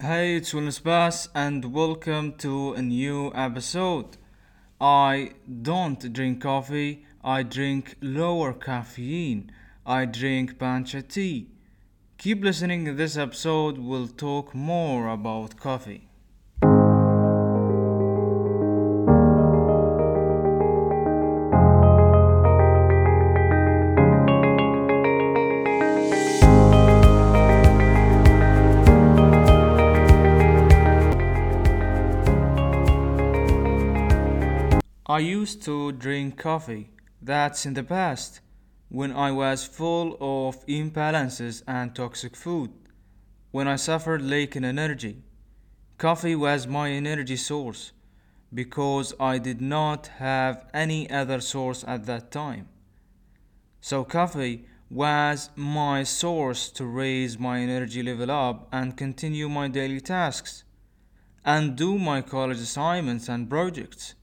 Hey, it's Wellnesspass, and welcome to a new episode. I don't drink coffee, I drink lower caffeine. I drink bancha tea. Keep listening, this episode will talk more about coffee. I used to drink coffee. That's in the past, when I was full of imbalances and toxic food, when I suffered lack in energy. Coffee was my energy source because I did not have any other source at that time. So, coffee was my source to raise my energy level up and continue my daily tasks and do my college assignments and projects.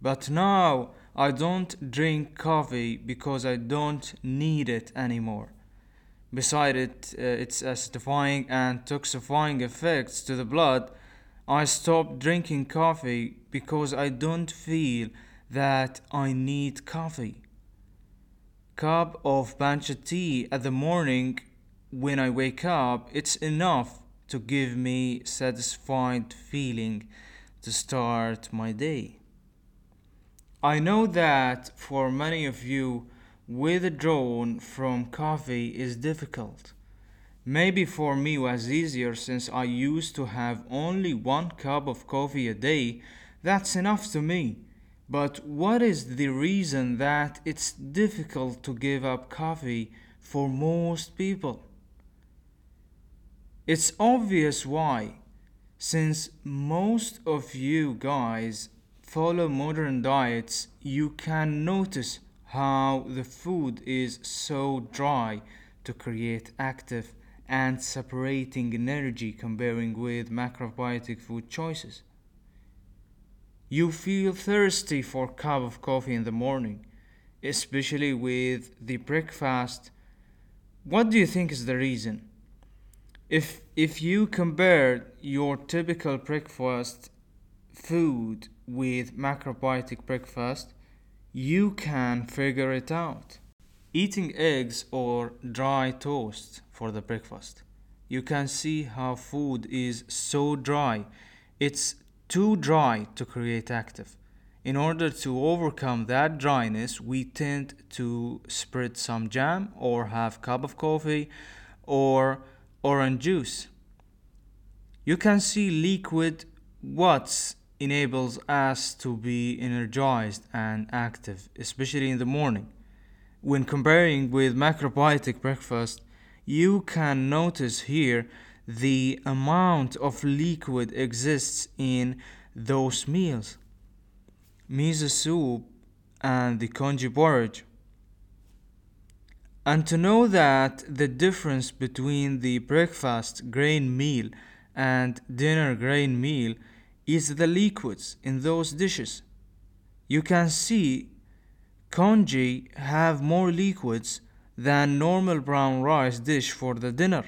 But now I don't drink coffee because I don't need it anymore. Besides it, uh, its acidifying and toxifying effects to the blood, I stopped drinking coffee because I don't feel that I need coffee. Cup of bancha tea at the morning when I wake up, it's enough to give me satisfied feeling to start my day. I know that for many of you, withdrawing from coffee is difficult. Maybe for me was easier since I used to have only one cup of coffee a day. That's enough to me. But what is the reason that it's difficult to give up coffee for most people? It's obvious why, since most of you guys follow modern diets, you can notice how the food is so dry to create active and separating energy comparing with macrobiotic food choices. You feel thirsty for a cup of coffee in the morning, especially with the breakfast. What do you think is the reason? If if you compare your typical breakfast food with macrobiotic breakfast, you can figure it out. Eating eggs or dry toast for the breakfast. You can see how food is so dry. It's too dry to create active. In order to overcome that dryness, we tend to spread some jam or have cup of coffee or orange juice. You can see liquid what's enables us to be energized and active, especially in the morning. When comparing with macrobiotic breakfast, you can notice here the amount of liquid exists in those meals. Miso soup and the congee porridge. And to know that the difference between the breakfast grain meal and dinner grain meal is the liquids in those dishes. You can see congee have more liquids than normal brown rice dish for the dinner.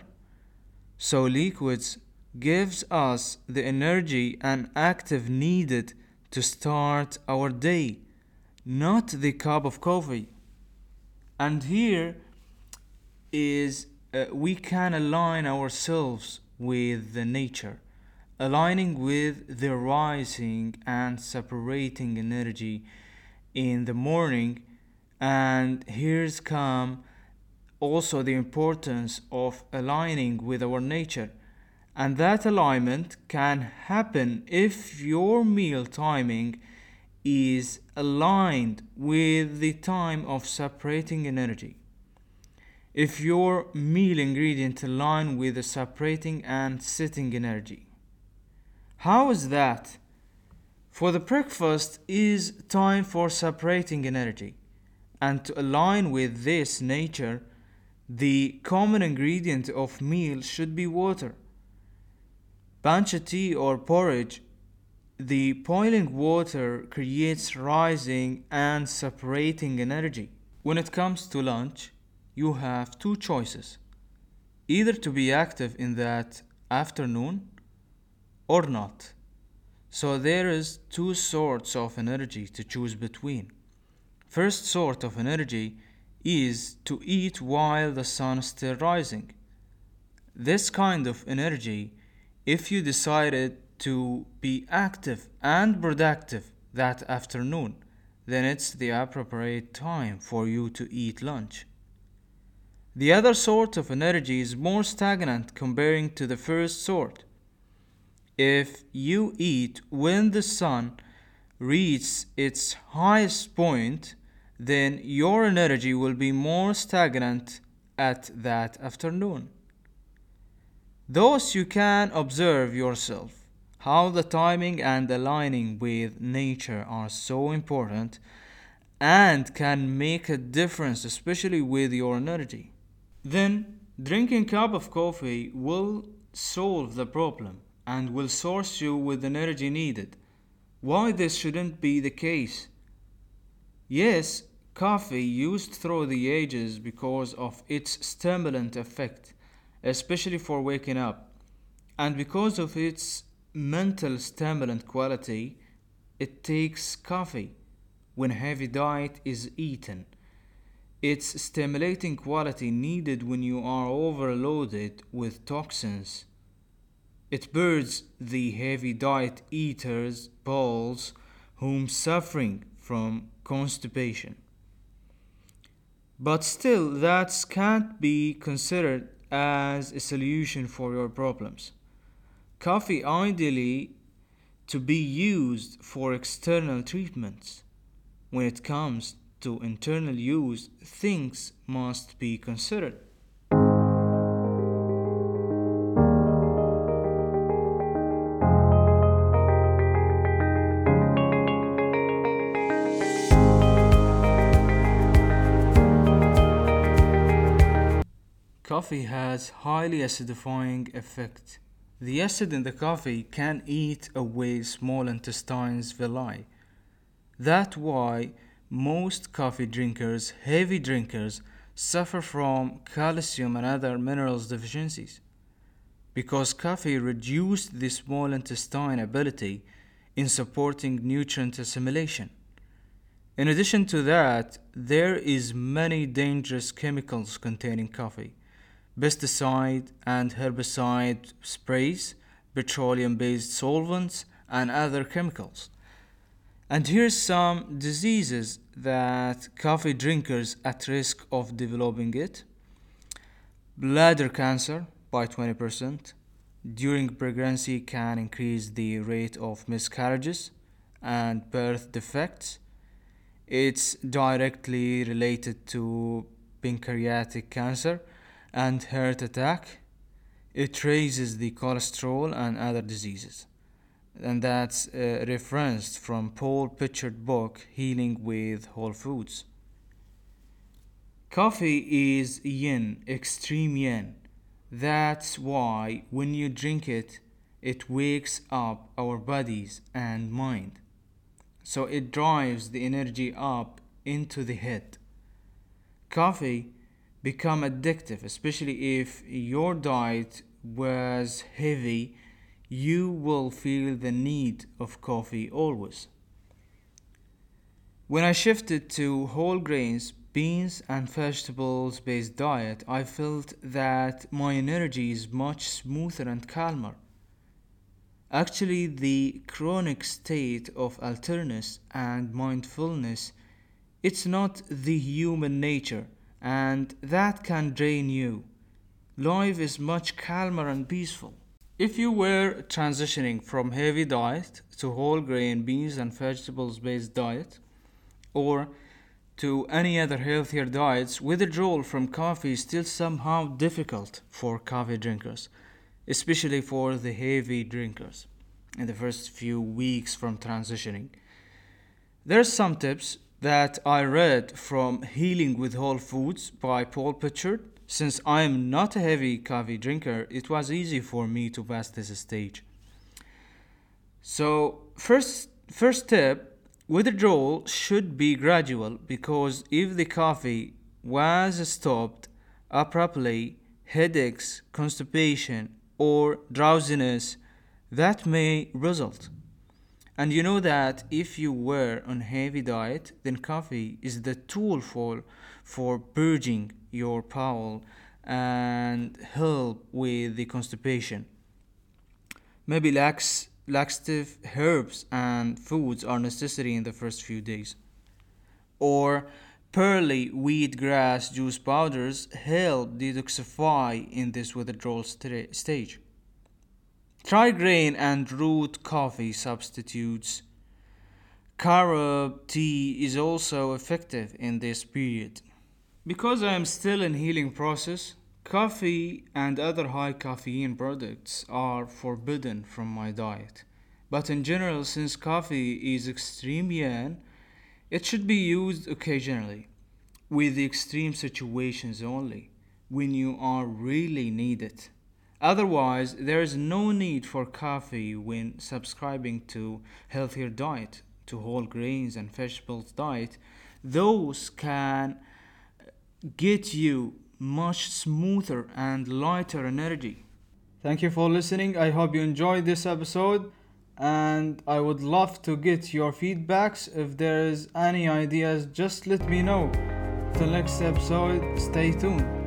So liquids gives us the energy and active needed to start our day, not the cup of coffee. And here is uh, we can align ourselves with the nature aligning with the rising and separating energy in the morning. And here's come also the importance of aligning with our nature. And that alignment can happen if your meal timing is aligned with the time of separating energy. If your meal ingredient align with the separating and sitting energy how is that? For the breakfast is time for separating energy, and to align with this nature, the common ingredient of meal should be water. Bancha tea or porridge, the boiling water creates rising and separating energy. When it comes to lunch, you have two choices either to be active in that afternoon or not. So there is two sorts of energy to choose between. First sort of energy is to eat while the sun is still rising. This kind of energy, if you decided to be active and productive that afternoon, then it's the appropriate time for you to eat lunch. The other sort of energy is more stagnant comparing to the first sort. If you eat when the sun reaches its highest point, then your energy will be more stagnant at that afternoon. Thus, you can observe yourself how the timing and aligning with nature are so important and can make a difference, especially with your energy. Then, drinking a cup of coffee will solve the problem and will source you with the energy needed. Why this shouldn't be the case? Yes, coffee used through the ages because of its stimulant effect, especially for waking up, and because of its mental stimulant quality, it takes coffee when heavy diet is eaten its stimulating quality needed when you are overloaded with toxins. It burns the heavy diet eaters' balls whom suffering from constipation. But still, that can't be considered as a solution for your problems. Coffee ideally to be used for external treatments when it comes to internal use, things must be considered. Coffee has highly acidifying effect. The acid in the coffee can eat away small intestines villi. That's why most coffee drinkers, heavy drinkers, suffer from calcium and other minerals deficiencies because coffee reduced the small intestine ability in supporting nutrient assimilation. In addition to that, there is many dangerous chemicals containing coffee, pesticide and herbicide sprays, petroleum-based solvents, and other chemicals. And here's some diseases that coffee drinkers at risk of developing it. Bladder cancer by 20% during pregnancy can increase the rate of miscarriages and birth defects. It's directly related to pancreatic cancer and heart attack. It raises the cholesterol and other diseases and that's uh, referenced from Paul Pitchford book Healing with Whole Foods. Coffee is yin, extreme yin. That's why when you drink it, it wakes up our bodies and mind. So it drives the energy up into the head. Coffee become addictive, especially if your diet was heavy you will feel the need of coffee always. When I shifted to whole grains, beans, and vegetables based diet, I felt that my energy is much smoother and calmer. Actually, the chronic state of alertness and mindfulness, it's not the human nature, and that can drain you. Life is much calmer and peaceful. If you were transitioning from heavy diet to whole grain beans and vegetables based diet or to any other healthier diets, withdrawal from coffee is still somehow difficult for coffee drinkers, especially for the heavy drinkers in the first few weeks from transitioning. There are some tips that I read from Healing with Whole Foods by Paul Pitchford since I am not a heavy coffee drinker, it was easy for me to pass this stage. So, first, first step withdrawal should be gradual because if the coffee was stopped abruptly, headaches, constipation, or drowsiness that may result. And you know that if you were on heavy diet, then coffee is the tool for for purging your bowel and help with the constipation. Maybe lax, laxative herbs and foods are necessary in the first few days. Or barley wheatgrass juice powders help detoxify in this withdrawal st- stage. Try grain and root coffee substitutes. Carob tea is also effective in this period. Because I am still in healing process, coffee and other high caffeine products are forbidden from my diet. But in general, since coffee is extreme yin, it should be used occasionally, with extreme situations only, when you are really needed. Otherwise, there is no need for coffee when subscribing to healthier diet, to whole grains and vegetables diet. Those can get you much smoother and lighter energy. Thank you for listening. I hope you enjoyed this episode and I would love to get your feedbacks. If there is any ideas, just let me know. Till next episode, stay tuned.